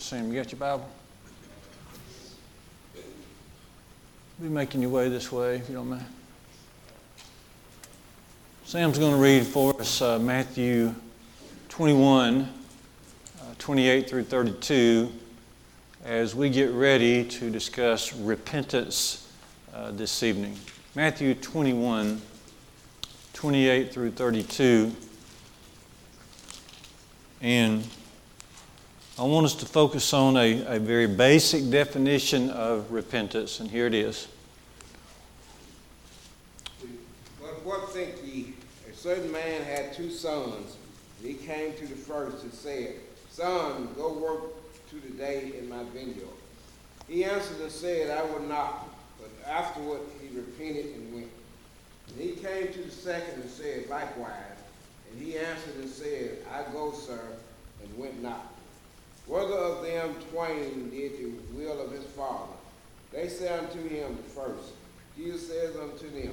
Sam, you got your Bible? Be making your way this way if you don't mind. Sam's going to read for us uh, Matthew 21, uh, 28 through 32, as we get ready to discuss repentance uh, this evening. Matthew 21, 28 through 32. And I want us to focus on a, a very basic definition of repentance, and here it is. But what think ye? A certain man had two sons. And he came to the first and said, Son, go work to the day in my vineyard. He answered and said, I will not. But afterward he repented and went. And he came to the second and said, Likewise. And he answered and said, I go, sir, and went not. Whether of them twain did the will of his father? They said unto him the first. Jesus says unto them,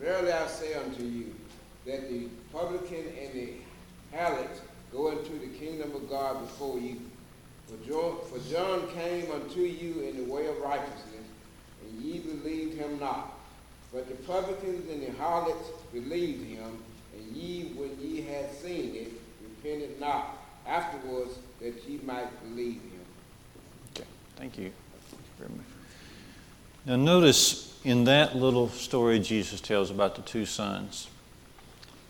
Verily I say unto you, that the publican and the harlot go into the kingdom of God before you. For John, for John came unto you in the way of righteousness, and ye believed him not. But the publicans and the harlots believed him, and ye, when ye had seen it, repented not afterwards that ye might believe him. Okay, thank you very much. Now, notice in that little story Jesus tells about the two sons,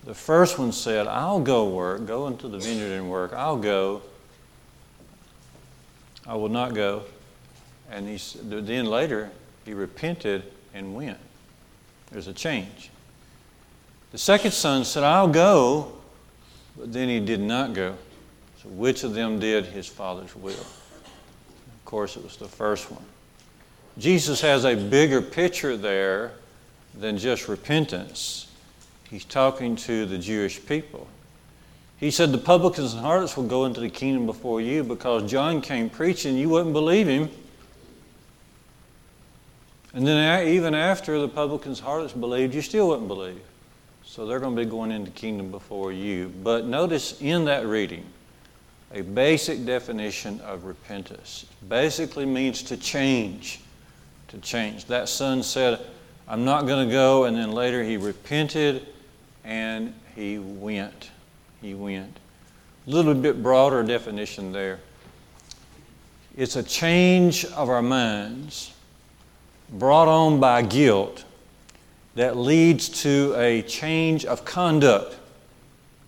the first one said, I'll go work, go into the vineyard and work. I'll go. I will not go. And he, then later, he repented and went. There's a change. The second son said, I'll go, but then he did not go. So, which of them did his father's will? Of course, it was the first one. Jesus has a bigger picture there than just repentance. He's talking to the Jewish people. He said, The publicans and harlots will go into the kingdom before you because John came preaching, you wouldn't believe him. And then, even after the publicans and harlots believed, you still wouldn't believe. So they're going to be going into the kingdom before you. But notice in that reading, a basic definition of repentance. Basically means to change. To change. That son said, I'm not going to go, and then later he repented and he went. He went. A little bit broader definition there. It's a change of our minds brought on by guilt that leads to a change of conduct.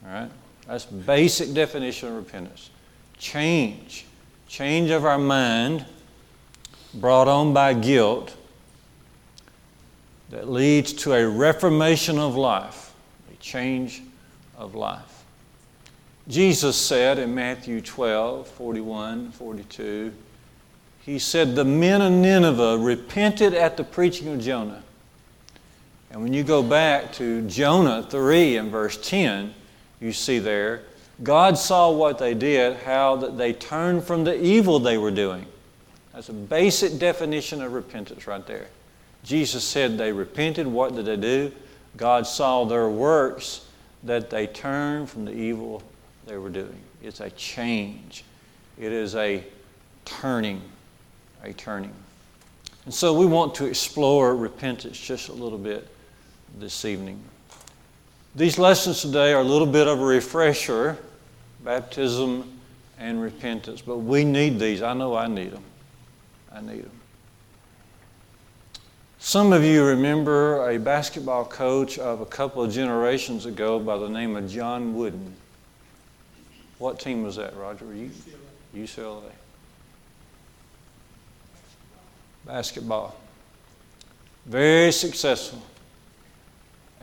All right? That's basic definition of repentance change, change of our mind brought on by guilt that leads to a reformation of life, a change of life. Jesus said in Matthew 12, 41, 42, He said, The men of Nineveh repented at the preaching of Jonah. And when you go back to Jonah 3 and verse 10, you see there, God saw what they did, how that they turned from the evil they were doing. That's a basic definition of repentance right there. Jesus said they repented. What did they do? God saw their works that they turned from the evil they were doing. It's a change. It is a turning, a turning. And so we want to explore repentance just a little bit this evening. These lessons today are a little bit of a refresher baptism and repentance, but we need these. I know I need them. I need them. Some of you remember a basketball coach of a couple of generations ago by the name of John Wooden. What team was that, Roger? You? UCLA. Basketball. Very successful.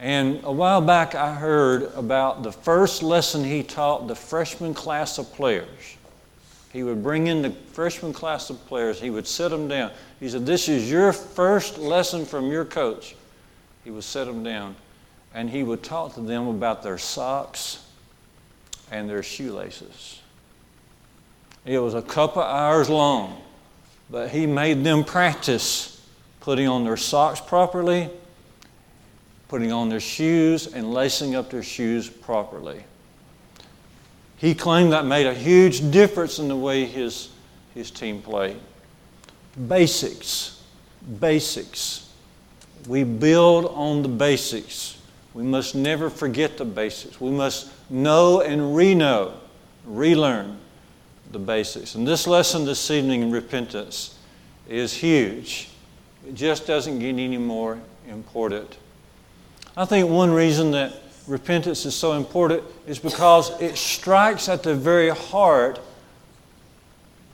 And a while back, I heard about the first lesson he taught the freshman class of players. He would bring in the freshman class of players, he would sit them down. He said, This is your first lesson from your coach. He would sit them down and he would talk to them about their socks and their shoelaces. It was a couple hours long, but he made them practice putting on their socks properly putting on their shoes and lacing up their shoes properly. He claimed that made a huge difference in the way his his team played. Basics. Basics. We build on the basics. We must never forget the basics. We must know and re know, relearn the basics. And this lesson this evening in repentance is huge. It just doesn't get any more important. I think one reason that repentance is so important is because it strikes at the very heart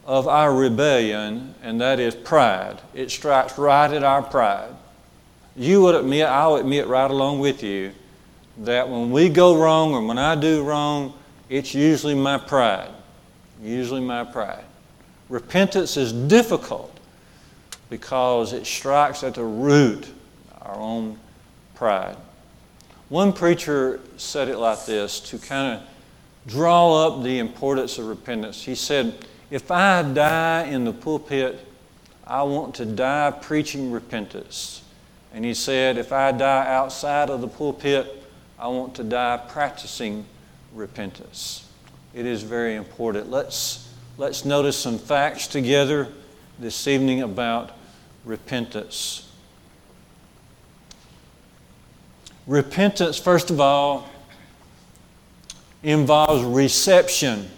of our rebellion, and that is pride. It strikes right at our pride. You would admit, I'll admit right along with you, that when we go wrong or when I do wrong, it's usually my pride. Usually my pride. Repentance is difficult because it strikes at the root, our own pride. One preacher said it like this to kind of draw up the importance of repentance. He said, If I die in the pulpit, I want to die preaching repentance. And he said, If I die outside of the pulpit, I want to die practicing repentance. It is very important. Let's, let's notice some facts together this evening about repentance. Repentance, first of all, involves reception,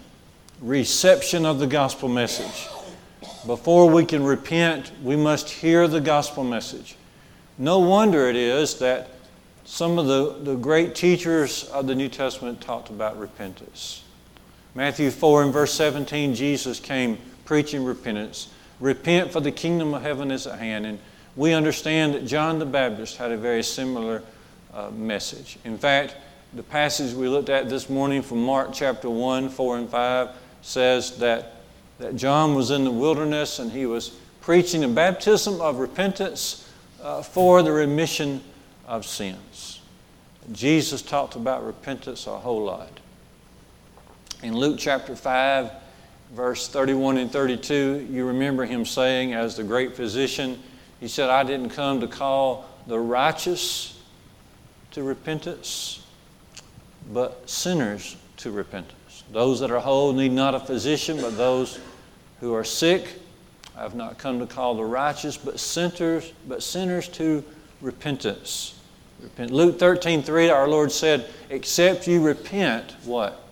reception of the gospel message. Before we can repent, we must hear the gospel message. No wonder it is that some of the, the great teachers of the New Testament talked about repentance. Matthew 4 and verse 17, Jesus came preaching repentance. Repent, for the kingdom of heaven is at hand. And we understand that John the Baptist had a very similar uh, message. In fact, the passage we looked at this morning from Mark chapter 1, 4, and 5 says that, that John was in the wilderness and he was preaching a baptism of repentance uh, for the remission of sins. Jesus talked about repentance a whole lot. In Luke chapter 5, verse 31 and 32, you remember him saying, as the great physician, he said, I didn't come to call the righteous to repentance, but sinners to repentance. Those that are whole need not a physician, but those who are sick. I have not come to call the righteous, but sinners, but sinners to repentance. Repent. Luke 13, 3, our Lord said, Except you repent, what?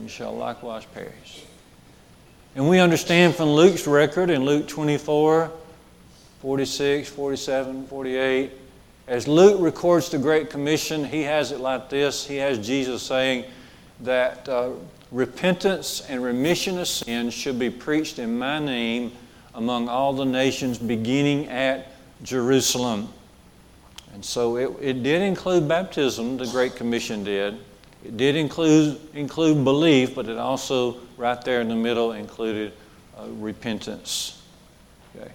You shall likewise perish. And we understand from Luke's record in Luke 24, 46, 47, 48, as Luke records the Great Commission, he has it like this. He has Jesus saying that uh, repentance and remission of sins should be preached in my name among all the nations, beginning at Jerusalem. And so it, it did include baptism, the Great Commission did. It did include, include belief, but it also, right there in the middle, included uh, repentance. Okay.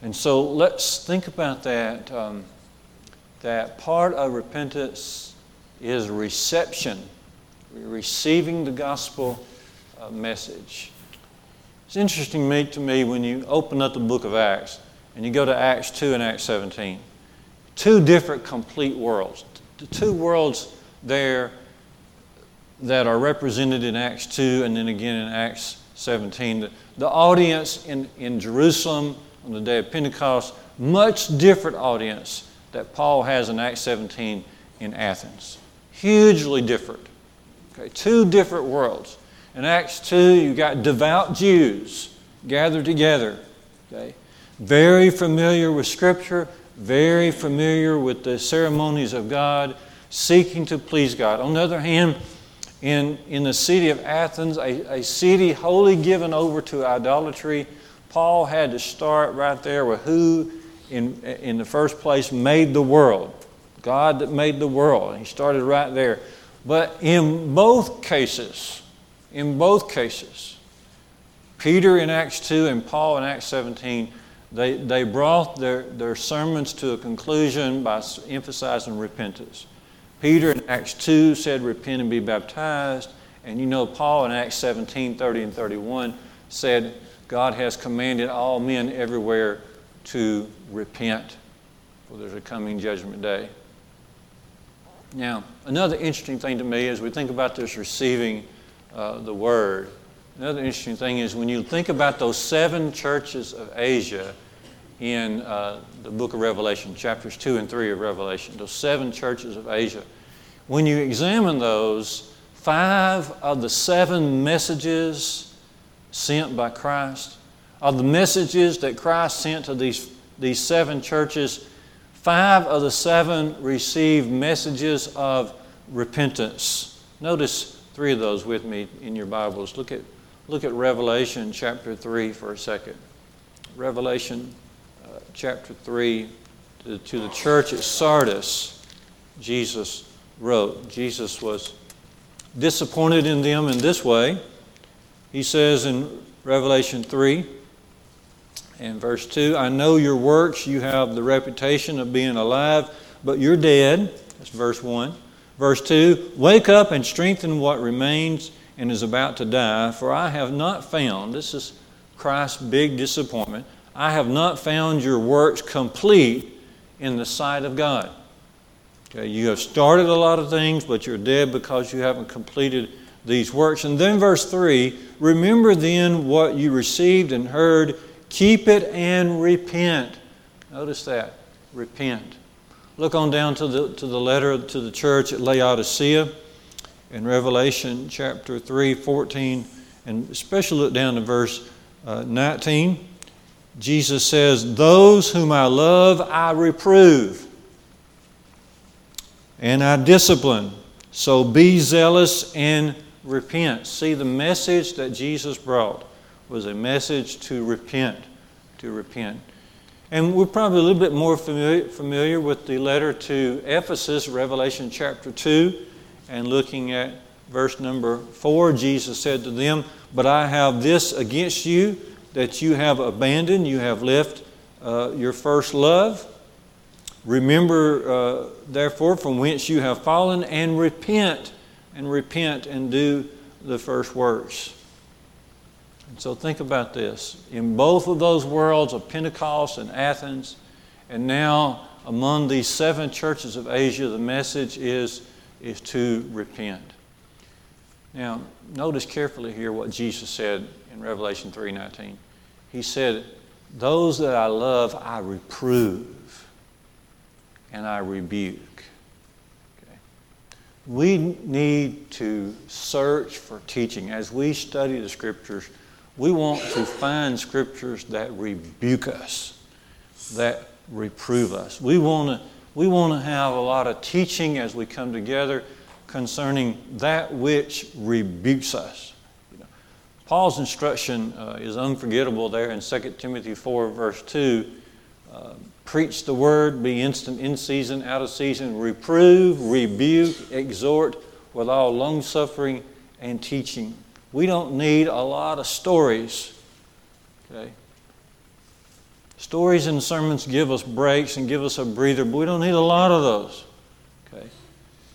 And so let's think about that. Um, that part of repentance is reception, receiving the gospel uh, message. It's interesting to me when you open up the book of Acts and you go to Acts 2 and Acts 17. Two different complete worlds. The two worlds there that are represented in Acts 2 and then again in Acts 17. The, the audience in, in Jerusalem on the day of Pentecost, much different audience that Paul has in Acts 17 in Athens. Hugely different. Okay, two different worlds. In Acts 2, you got devout Jews gathered together. Okay? Very familiar with Scripture, very familiar with the ceremonies of God, seeking to please God. On the other hand, in, in the city of Athens, a, a city wholly given over to idolatry, Paul had to start right there with who in, in the first place, made the world. God that made the world. He started right there. But in both cases, in both cases, Peter in Acts 2 and Paul in Acts 17, they, they brought their, their sermons to a conclusion by emphasizing repentance. Peter in Acts 2 said, Repent and be baptized. And you know, Paul in Acts 17 30 and 31 said, God has commanded all men everywhere to repent, for there's a coming judgment day. Now, another interesting thing to me as we think about this receiving uh, the word another interesting thing is when you think about those seven churches of Asia in uh, the book of Revelation, chapters 2 and 3 of Revelation, those seven churches of Asia, when you examine those, five of the seven messages sent by Christ, of the messages that Christ sent to these, these seven churches, five of the seven received messages of repentance. Notice three of those with me in your Bibles. Look at, look at Revelation chapter 3 for a second. Revelation uh, chapter 3 to, to the church at Sardis, Jesus wrote. Jesus was disappointed in them in this way. He says in Revelation 3 and verse 2 I know your works. You have the reputation of being alive, but you're dead. That's verse 1. Verse 2 Wake up and strengthen what remains and is about to die, for I have not found, this is Christ's big disappointment, I have not found your works complete in the sight of God. Okay, you have started a lot of things, but you're dead because you haven't completed these works. And then verse 3 Remember then what you received and heard, keep it and repent. Notice that. Repent. Look on down to the, to the letter to the church at Laodicea in Revelation chapter 3, 14, and especially look down to verse uh, 19. Jesus says, Those whom I love, I reprove, and I discipline. So be zealous and repent. See, the message that Jesus brought was a message to repent, to repent. And we're probably a little bit more familiar, familiar with the letter to Ephesus, Revelation chapter 2, and looking at verse number 4. Jesus said to them, But I have this against you, that you have abandoned, you have left uh, your first love. Remember, uh, therefore, from whence you have fallen, and repent, and repent, and do the first works. So think about this. In both of those worlds of Pentecost and Athens, and now among these seven churches of Asia, the message is, is to repent. Now, notice carefully here what Jesus said in Revelation 3:19. He said, "Those that I love, I reprove and I rebuke." Okay. We need to search for teaching as we study the scriptures we want to find scriptures that rebuke us, that reprove us. We want to we want to have a lot of teaching as we come together concerning that which rebukes us. Paul's instruction uh, is unforgettable there in 2 Timothy 4, verse 2. Uh, Preach the word, be instant in season, out of season, reprove, rebuke, exhort with all long suffering and teaching. We don't need a lot of stories. Okay? Stories and sermons give us breaks and give us a breather, but we don't need a lot of those. Okay?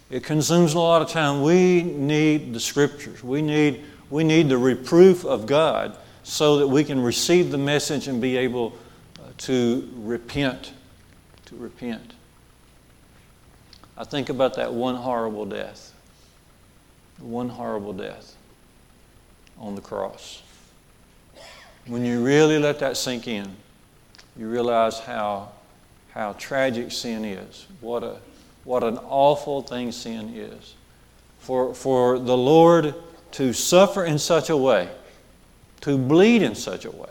It consumes a lot of time. We need the scriptures. We need, we need the reproof of God so that we can receive the message and be able uh, to repent. To repent. I think about that one horrible death. One horrible death on the cross. When you really let that sink in, you realize how, how tragic sin is. What, a, what an awful thing sin is. For, for the Lord to suffer in such a way, to bleed in such a way,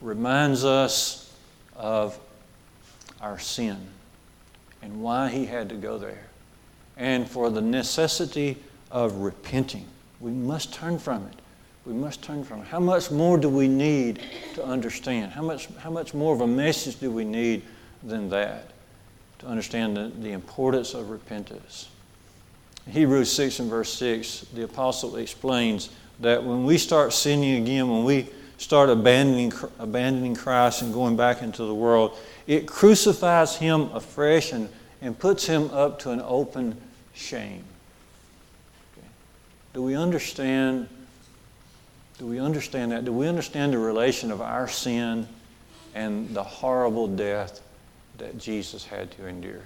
reminds us of our sin and why He had to go there, and for the necessity of repenting. We must turn from it. We must turn from. How much more do we need to understand? How much, how much more of a message do we need than that to understand the, the importance of repentance? In Hebrews 6 and verse 6, the apostle explains that when we start sinning again, when we start abandoning, abandoning Christ and going back into the world, it crucifies him afresh and, and puts him up to an open shame. Do we understand? Do we understand that? Do we understand the relation of our sin and the horrible death that Jesus had to endure?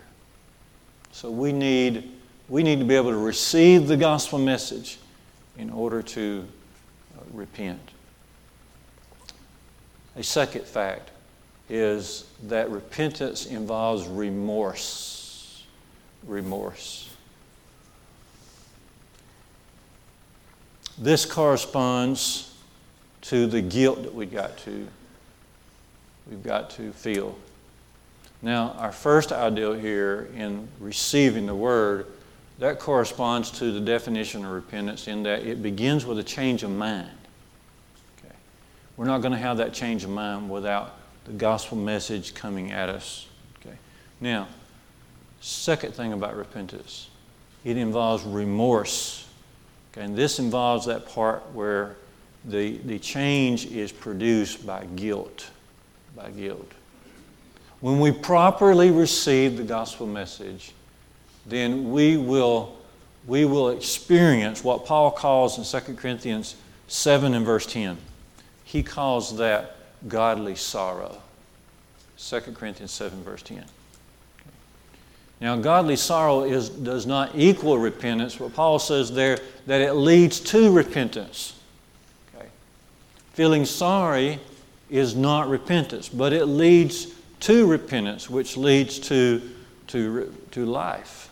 So we need, we need to be able to receive the gospel message in order to uh, repent. A second fact is that repentance involves remorse. Remorse. This corresponds to the guilt that we got to we've got to feel. Now, our first ideal here in receiving the word that corresponds to the definition of repentance in that it begins with a change of mind. Okay. We're not going to have that change of mind without the gospel message coming at us. Okay. Now, second thing about repentance, it involves remorse. Okay. And this involves that part where the, the change is produced by guilt. By guilt. When we properly receive the gospel message, then we will, we will experience what Paul calls in 2 Corinthians 7 and verse 10. He calls that godly sorrow. 2 Corinthians 7, verse 10. Now, godly sorrow is, does not equal repentance, but Paul says there that it leads to repentance. Okay. Feeling sorry is not repentance, but it leads to repentance, which leads to, to, to life.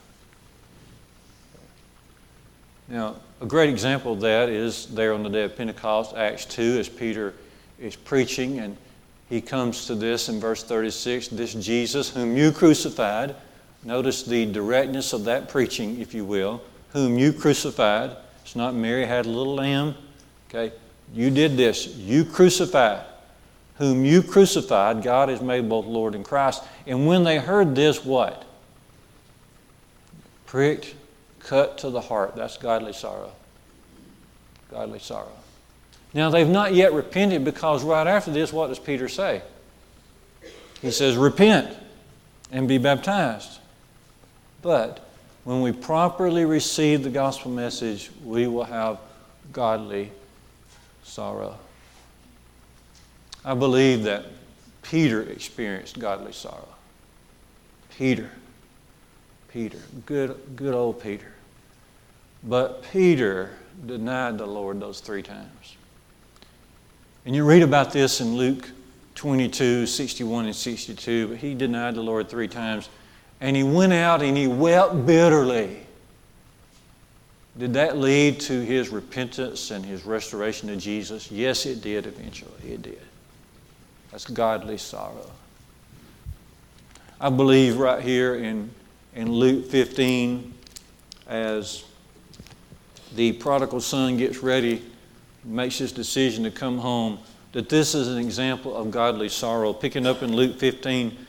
Now, a great example of that is there on the day of Pentecost, Acts 2, as Peter is preaching, and he comes to this in verse 36 this Jesus, whom you crucified. Notice the directness of that preaching, if you will. Whom you crucified. It's not Mary had a little lamb. Okay? You did this. You crucified. Whom you crucified, God has made both Lord and Christ. And when they heard this, what? Pricked cut to the heart. That's godly sorrow. Godly sorrow. Now, they've not yet repented because right after this, what does Peter say? He says, Repent and be baptized. But when we properly receive the gospel message, we will have godly sorrow. I believe that Peter experienced godly sorrow. Peter. Peter. Good, good old Peter. But Peter denied the Lord those three times. And you read about this in Luke 22, 61 and 62. But he denied the Lord three times. And he went out and he wept bitterly. Did that lead to his repentance and his restoration to Jesus? Yes, it did eventually. It did. That's godly sorrow. I believe right here in, in Luke 15, as the prodigal son gets ready, makes his decision to come home, that this is an example of godly sorrow. Picking up in Luke 15,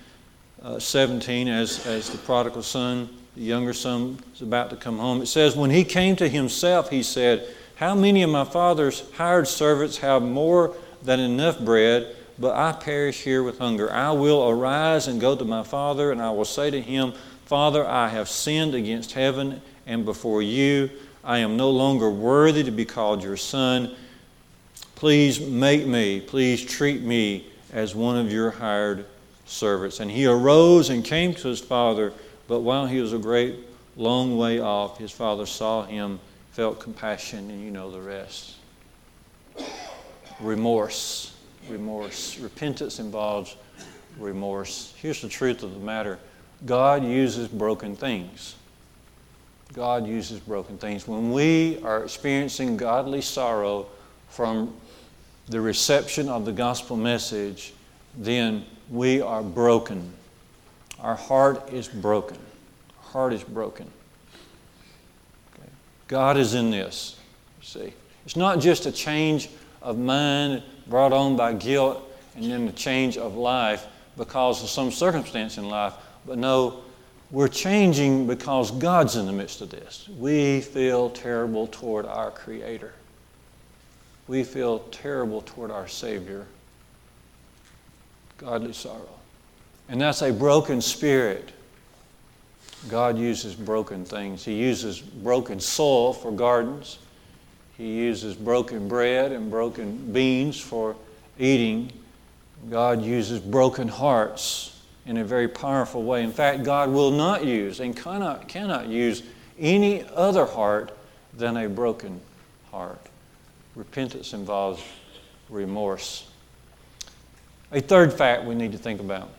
uh, 17, as, as the prodigal son, the younger son, is about to come home, it says, When he came to himself, he said, How many of my father's hired servants have more than enough bread, but I perish here with hunger? I will arise and go to my father, and I will say to him, Father, I have sinned against heaven and before you. I am no longer worthy to be called your son. Please make me, please treat me as one of your hired servants. And he arose and came to his father, but while he was a great long way off, his father saw him, felt compassion, and you know the rest. Remorse. Remorse. Repentance involves remorse. Here's the truth of the matter God uses broken things. God uses broken things. When we are experiencing godly sorrow from the reception of the gospel message, then we are broken. Our heart is broken. Our heart is broken. Okay. God is in this. See, it's not just a change of mind brought on by guilt and then a change of life because of some circumstance in life, but no, we're changing because God's in the midst of this. We feel terrible toward our Creator. We feel terrible toward our Savior. Godly sorrow. And that's a broken spirit. God uses broken things. He uses broken soil for gardens. He uses broken bread and broken beans for eating. God uses broken hearts in a very powerful way. In fact, God will not use and cannot, cannot use any other heart than a broken heart. Repentance involves remorse. A third fact we need to think about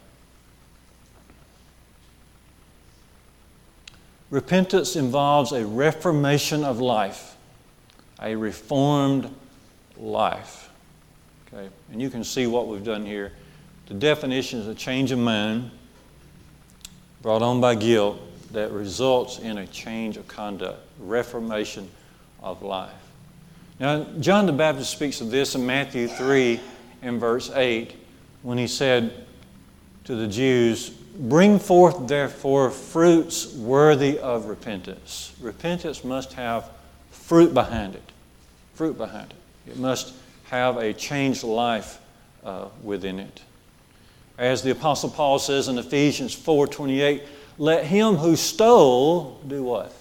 repentance involves a reformation of life, a reformed life. Okay, and you can see what we've done here. The definition is a change of mind brought on by guilt that results in a change of conduct, reformation of life. Now, John the Baptist speaks of this in Matthew 3 and verse 8 when he said to the Jews, Bring forth therefore fruits worthy of repentance. Repentance must have fruit behind it. Fruit behind it. It must have a changed life uh, within it. As the Apostle Paul says in Ephesians 4:28, let him who stole do what?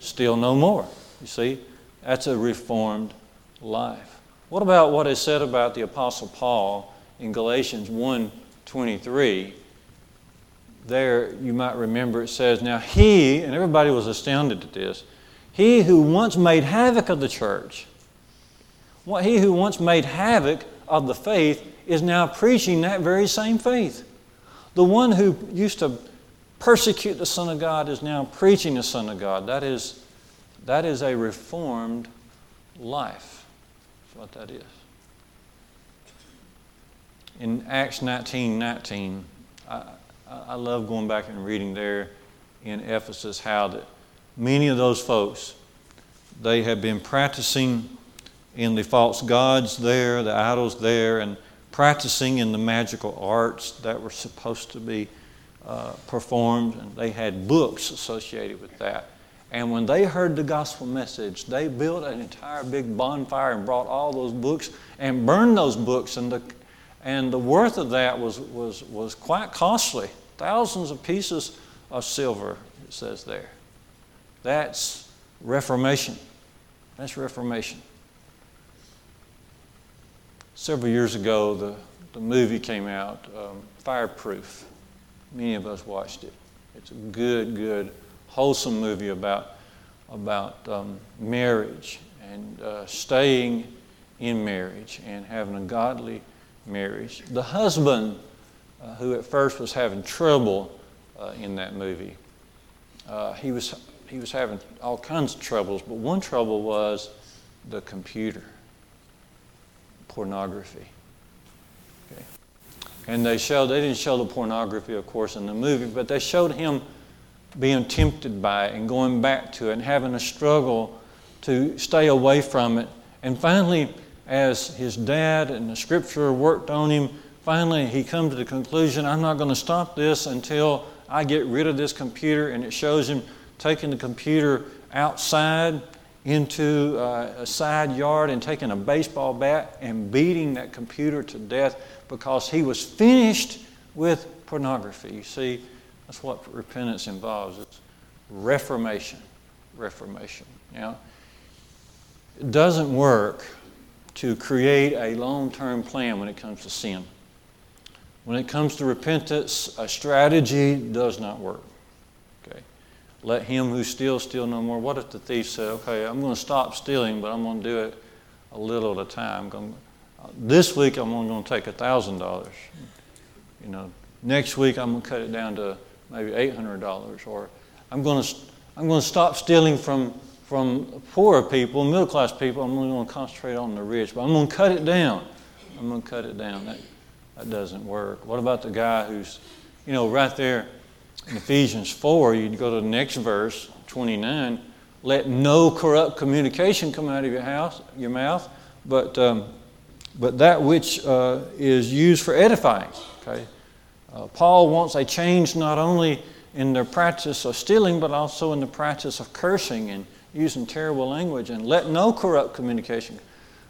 Steal no more. You see, that's a reformed life. What about what is said about the Apostle Paul in Galatians 1:23? There, you might remember it says, Now he, and everybody was astounded at this, he who once made havoc of the church, what he who once made havoc of the faith is now preaching that very same faith. The one who used to persecute the Son of God is now preaching the Son of God. That is, that is a reformed life. That's what that is. In Acts 19 19, I, I love going back and reading there in Ephesus how that many of those folks, they have been practicing in the false gods there, the idols there, and practicing in the magical arts that were supposed to be uh, performed, and they had books associated with that. And when they heard the gospel message, they built an entire big bonfire and brought all those books and burned those books. And the, and the worth of that was, was, was quite costly thousands of pieces of silver, it says there. That's Reformation. That's Reformation. Several years ago, the, the movie came out, um, Fireproof. Many of us watched it. It's a good, good, wholesome movie about, about um, marriage and uh, staying in marriage and having a godly marriage. The husband, uh, who at first was having trouble uh, in that movie, uh, he, was, he was having all kinds of troubles, but one trouble was the computer, pornography. Okay. And they showed, they didn't show the pornography, of course, in the movie, but they showed him being tempted by it and going back to it and having a struggle to stay away from it. And finally, as his dad and the scripture worked on him, finally he come to the conclusion, I'm not going to stop this until I get rid of this computer. And it shows him taking the computer outside into uh, a side yard and taking a baseball bat and beating that computer to death because he was finished with pornography. You see, that's what repentance involves. It's reformation. Reformation. Now, it doesn't work to create a long term plan when it comes to sin. When it comes to repentance, a strategy does not work. Okay. Let him who steals steal no more. What if the thief said, okay, I'm going to stop stealing, but I'm going to do it a little at a time. This week I'm only going to take $1,000. You know, next week I'm going to cut it down to maybe $800 or I'm going to I'm going to stop stealing from from poorer people, middle class people. I'm only going to concentrate on the rich, but I'm going to cut it down. I'm going to cut it down. That that doesn't work. What about the guy who's, you know, right there in Ephesians 4, you go to the next verse, 29, let no corrupt communication come out of your house, your mouth, but um, but that which uh, is used for edifying. Okay? Uh, Paul wants a change not only in their practice of stealing, but also in the practice of cursing and using terrible language and let no corrupt communication.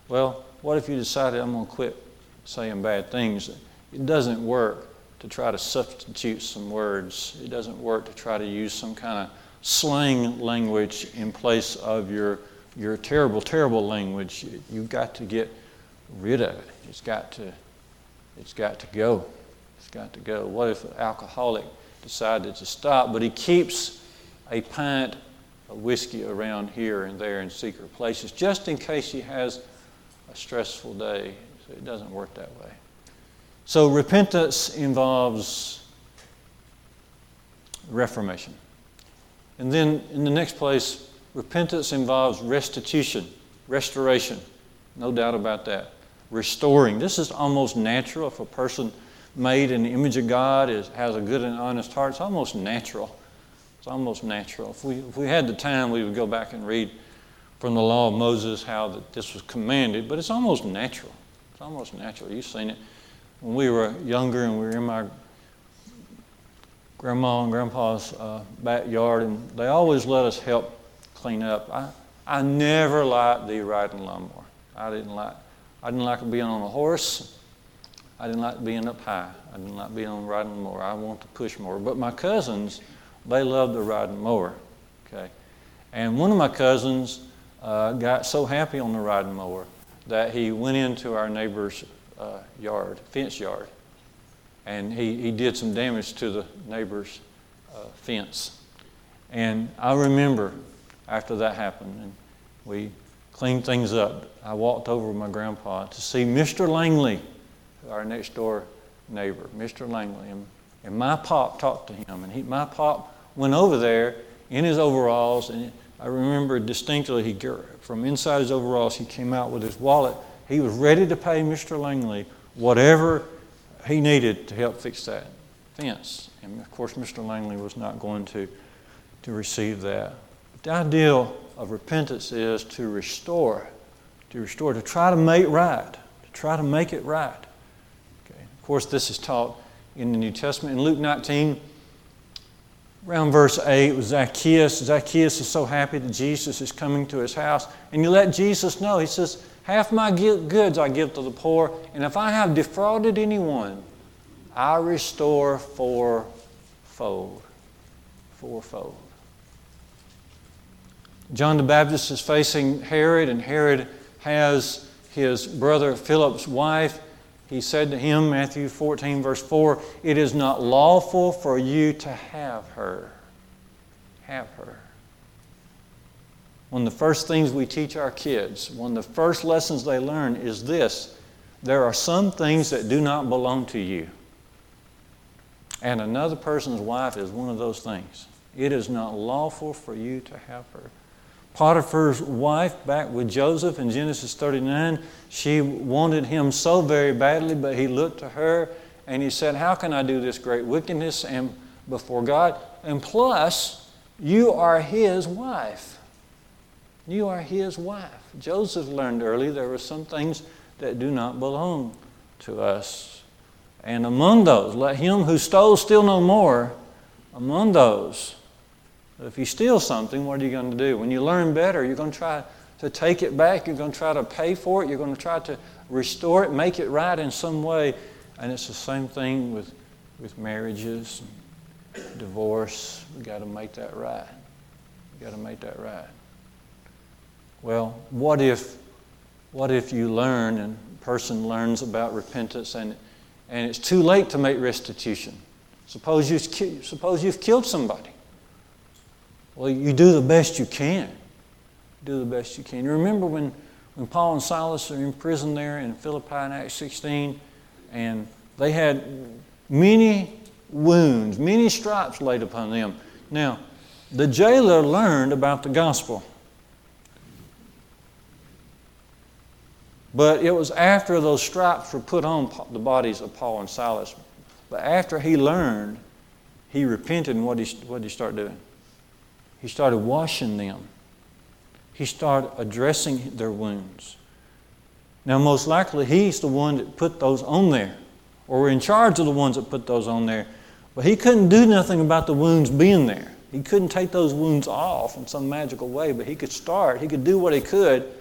Well, what if you decided I'm going to quit saying bad things? It doesn't work to try to substitute some words. It doesn't work to try to use some kind of slang language in place of your, your terrible, terrible language. You've got to get rid of it. It's got to, it's got to go. It's got to go. What if an alcoholic decided to stop, but he keeps a pint whiskey around here and there in secret places, just in case he has a stressful day. So it doesn't work that way. So repentance involves reformation. And then in the next place, repentance involves restitution, restoration. No doubt about that. Restoring. This is almost natural if a person made in the image of God is, has a good and honest heart. It's almost natural. It's almost natural. If we, if we had the time, we would go back and read from the law of Moses how that this was commanded, but it's almost natural. It's almost natural. You've seen it when we were younger and we were in my grandma and grandpa's uh, backyard, and they always let us help clean up. I, I never liked the riding lawnmower. I didn't like. I didn't like being on a horse. I didn't like being up high. I didn't like being on riding mower. I want to push more. But my cousins, they loved the riding mower. Okay, and one of my cousins uh, got so happy on the riding mower that he went into our neighbor's uh, yard, fence yard, and he, he did some damage to the neighbor's uh, fence. And I remember after that happened, and we cleaned things up. I walked over with my grandpa to see Mr. Langley, our next door neighbor, Mr. Langley. And, and my pop talked to him, and he, my pop went over there in his overalls, and I remember distinctly he from inside his overalls he came out with his wallet. He was ready to pay Mr. Langley whatever he needed to help fix that fence. And of course, Mr. Langley was not going to, to receive that. But the ideal of repentance is to restore, to restore, to try to make right, to try to make it right. Okay. Of course, this is taught in the New Testament. In Luke 19, around verse 8, was Zacchaeus. Zacchaeus is so happy that Jesus is coming to his house. And you let Jesus know. He says, Half my goods I give to the poor, and if I have defrauded anyone, I restore fourfold. Fourfold. John the Baptist is facing Herod, and Herod has his brother Philip's wife. He said to him, Matthew 14, verse 4, It is not lawful for you to have her. Have her. One of the first things we teach our kids, one of the first lessons they learn is this there are some things that do not belong to you. And another person's wife is one of those things. It is not lawful for you to have her. Potiphar's wife, back with Joseph in Genesis 39, she wanted him so very badly, but he looked to her and he said, How can I do this great wickedness and before God? And plus, you are his wife. You are his wife. Joseph learned early there were some things that do not belong to us. And among those, let him who stole steal no more. Among those, if you steal something, what are you going to do? When you learn better, you're going to try to take it back. You're going to try to pay for it. You're going to try to restore it, make it right in some way. And it's the same thing with, with marriages, divorce. We've got to make that right. We've got to make that right. Well, what if, what if you learn and a person learns about repentance and, and it's too late to make restitution? Suppose, you, suppose you've killed somebody. Well, you do the best you can. Do the best you can. You remember when, when Paul and Silas are in prison there in Philippi in Acts 16, and they had many wounds, many stripes laid upon them. Now, the jailer learned about the gospel. But it was after those stripes were put on the bodies of Paul and Silas. But after he learned, he repented, and what he, what did he start doing? He started washing them. He started addressing their wounds. Now, most likely, he's the one that put those on there, or in charge of the ones that put those on there. But he couldn't do nothing about the wounds being there. He couldn't take those wounds off in some magical way, but he could start. He could do what he could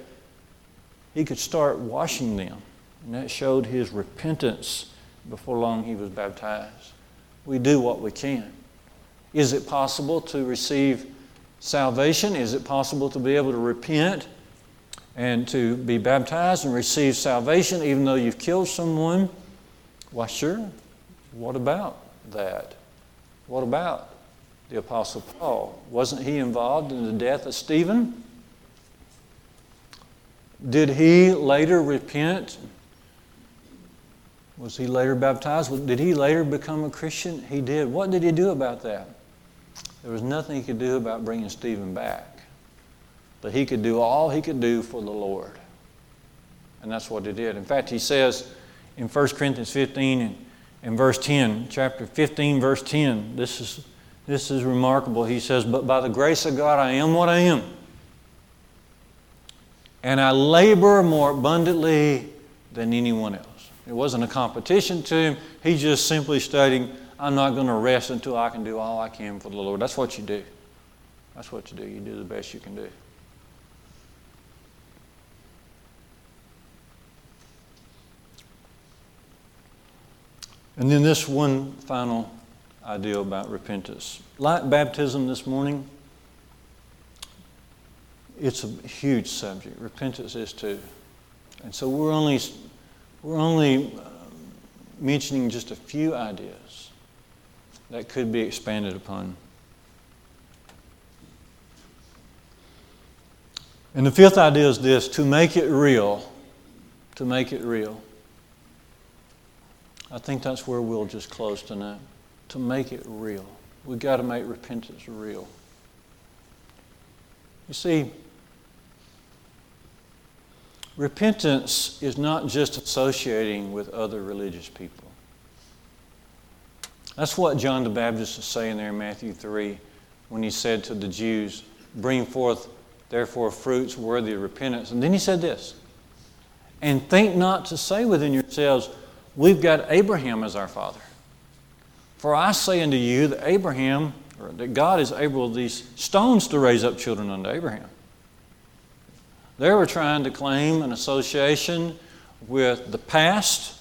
he could start washing them. And that showed his repentance before long he was baptized. We do what we can. Is it possible to receive salvation? Is it possible to be able to repent and to be baptized and receive salvation even though you've killed someone? Why, sure. What about that? What about the Apostle Paul? Wasn't he involved in the death of Stephen? Did he later repent? Was he later baptized? Did he later become a Christian? He did. What did he do about that? There was nothing he could do about bringing Stephen back. But he could do all he could do for the Lord. And that's what he did. In fact, he says in 1 Corinthians 15 and, and verse 10, chapter 15, verse 10, this is, this is remarkable. He says, But by the grace of God, I am what I am. And I labor more abundantly than anyone else. It wasn't a competition to him. He's just simply stating, I'm not going to rest until I can do all I can for the Lord. That's what you do. That's what you do. You do the best you can do. And then this one final idea about repentance. Like baptism this morning, it's a huge subject. Repentance is too. And so we're only, we're only uh, mentioning just a few ideas that could be expanded upon. And the fifth idea is this to make it real. To make it real. I think that's where we'll just close tonight. To make it real. We've got to make repentance real. You see, repentance is not just associating with other religious people. That's what John the Baptist is saying there in Matthew 3 when he said to the Jews, Bring forth therefore fruits worthy of repentance. And then he said this, And think not to say within yourselves, we've got Abraham as our father. For I say unto you that Abraham, or that God is able of these stones to raise up children unto Abraham. They were trying to claim an association with the past.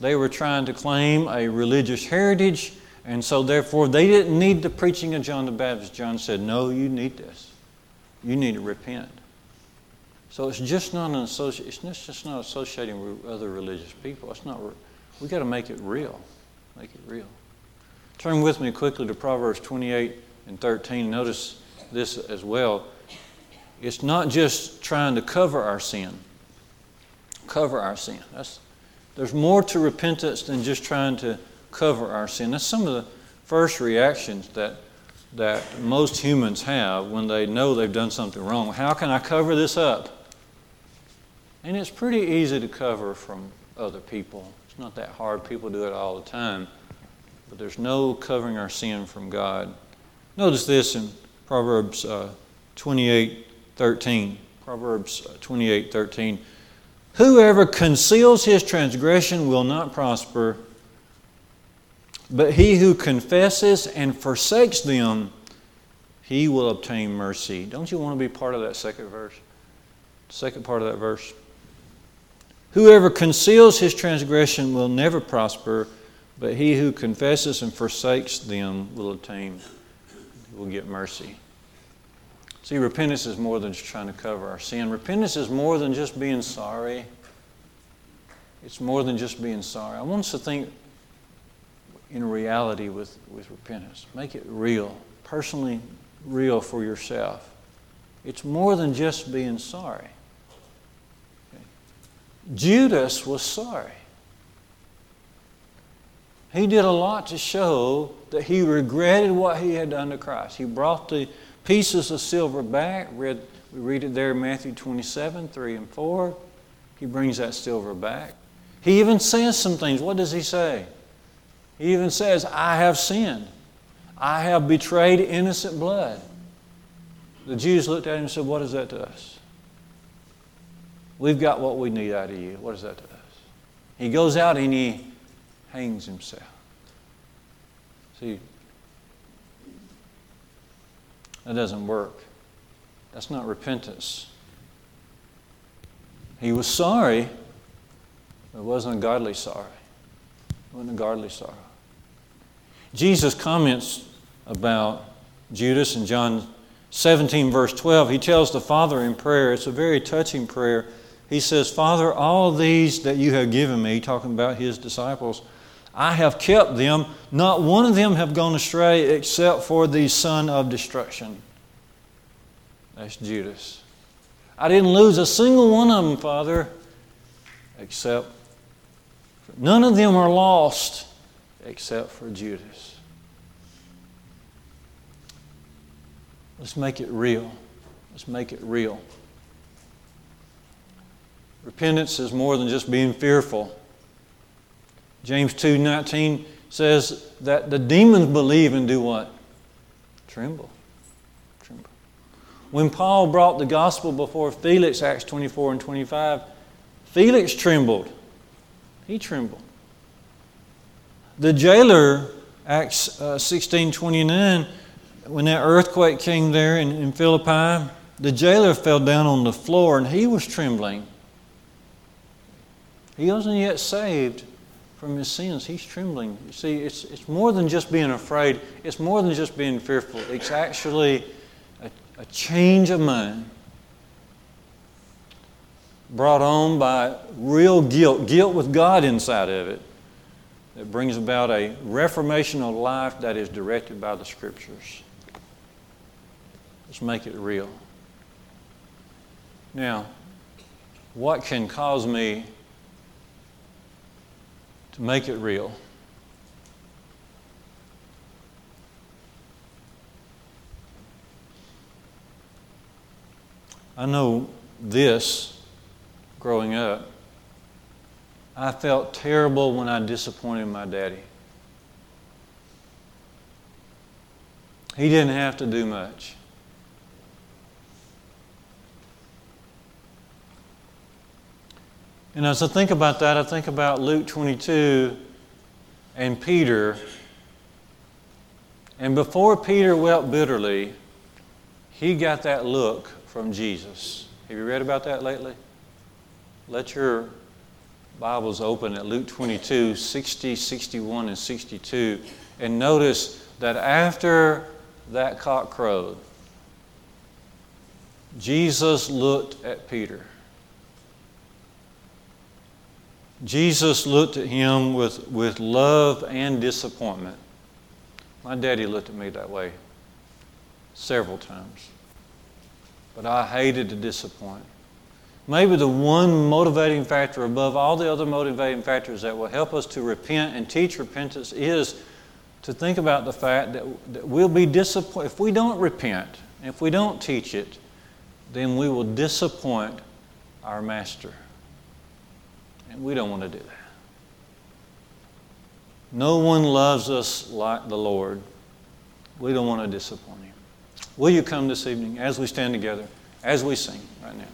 They were trying to claim a religious heritage, and so therefore they didn't need the preaching of John the Baptist. John said, No, you need this. You need to repent. So it's just not an associate. It's just not associating with other religious people. It's not. We got to make it real. Make it real. Turn with me quickly to Proverbs 28 and 13. Notice this as well. It's not just trying to cover our sin. Cover our sin. That's, there's more to repentance than just trying to cover our sin. That's some of the first reactions that that most humans have when they know they've done something wrong. How can I cover this up? And it's pretty easy to cover from other people. It's not that hard. People do it all the time. But there's no covering our sin from God. Notice this in Proverbs uh, 28 13. Proverbs uh, 28 13. Whoever conceals his transgression will not prosper, but he who confesses and forsakes them, he will obtain mercy. Don't you want to be part of that second verse? Second part of that verse. Whoever conceals his transgression will never prosper, but he who confesses and forsakes them will obtain, will get mercy. See, repentance is more than just trying to cover our sin. Repentance is more than just being sorry. It's more than just being sorry. I want us to think in reality with, with repentance. Make it real, personally real for yourself. It's more than just being sorry. Judas was sorry. He did a lot to show that he regretted what he had done to Christ. He brought the pieces of silver back. Read, we read it there in Matthew 27, 3 and 4. He brings that silver back. He even says some things. What does he say? He even says, I have sinned. I have betrayed innocent blood. The Jews looked at him and said, What is that to us? We've got what we need out of you. What is that to us? He goes out and he hangs himself. See, that doesn't work. That's not repentance. He was sorry, but it wasn't a godly sorry. It wasn't a godly sorrow. Jesus comments about Judas in John 17, verse 12. He tells the Father in prayer, it's a very touching prayer. He says, Father, all these that you have given me, talking about his disciples, I have kept them. Not one of them have gone astray except for the son of destruction. That's Judas. I didn't lose a single one of them, Father, except none of them are lost except for Judas. Let's make it real. Let's make it real. Repentance is more than just being fearful. James 2:19 says that the demons believe and do what? Tremble. Tremble. When Paul brought the gospel before Felix, Acts 24 and 25, Felix trembled. He trembled. The jailer, Acts uh, 16 29, when that earthquake came there in, in Philippi, the jailer fell down on the floor and he was trembling. He wasn't yet saved from his sins. He's trembling. You see, it's, it's more than just being afraid, it's more than just being fearful. It's actually a, a change of mind brought on by real guilt, guilt with God inside of it, that brings about a reformation of life that is directed by the Scriptures. Let's make it real. Now, what can cause me make it real? I know this growing up. I felt terrible when I disappointed my daddy. He didn't have to do much. And as I think about that, I think about Luke 22 and Peter. And before Peter wept bitterly, he got that look from Jesus. Have you read about that lately? Let your Bibles open at Luke 22, 60, 61, and 62. And notice that after that cock crowed, Jesus looked at Peter. Jesus looked at him with, with love and disappointment. My daddy looked at me that way several times. But I hated to disappoint. Maybe the one motivating factor above all the other motivating factors that will help us to repent and teach repentance is to think about the fact that, that we'll be disappointed. If we don't repent, if we don't teach it, then we will disappoint our Master. And we don't want to do that. No one loves us like the Lord. We don't want to disappoint Him. Will you come this evening as we stand together, as we sing right now?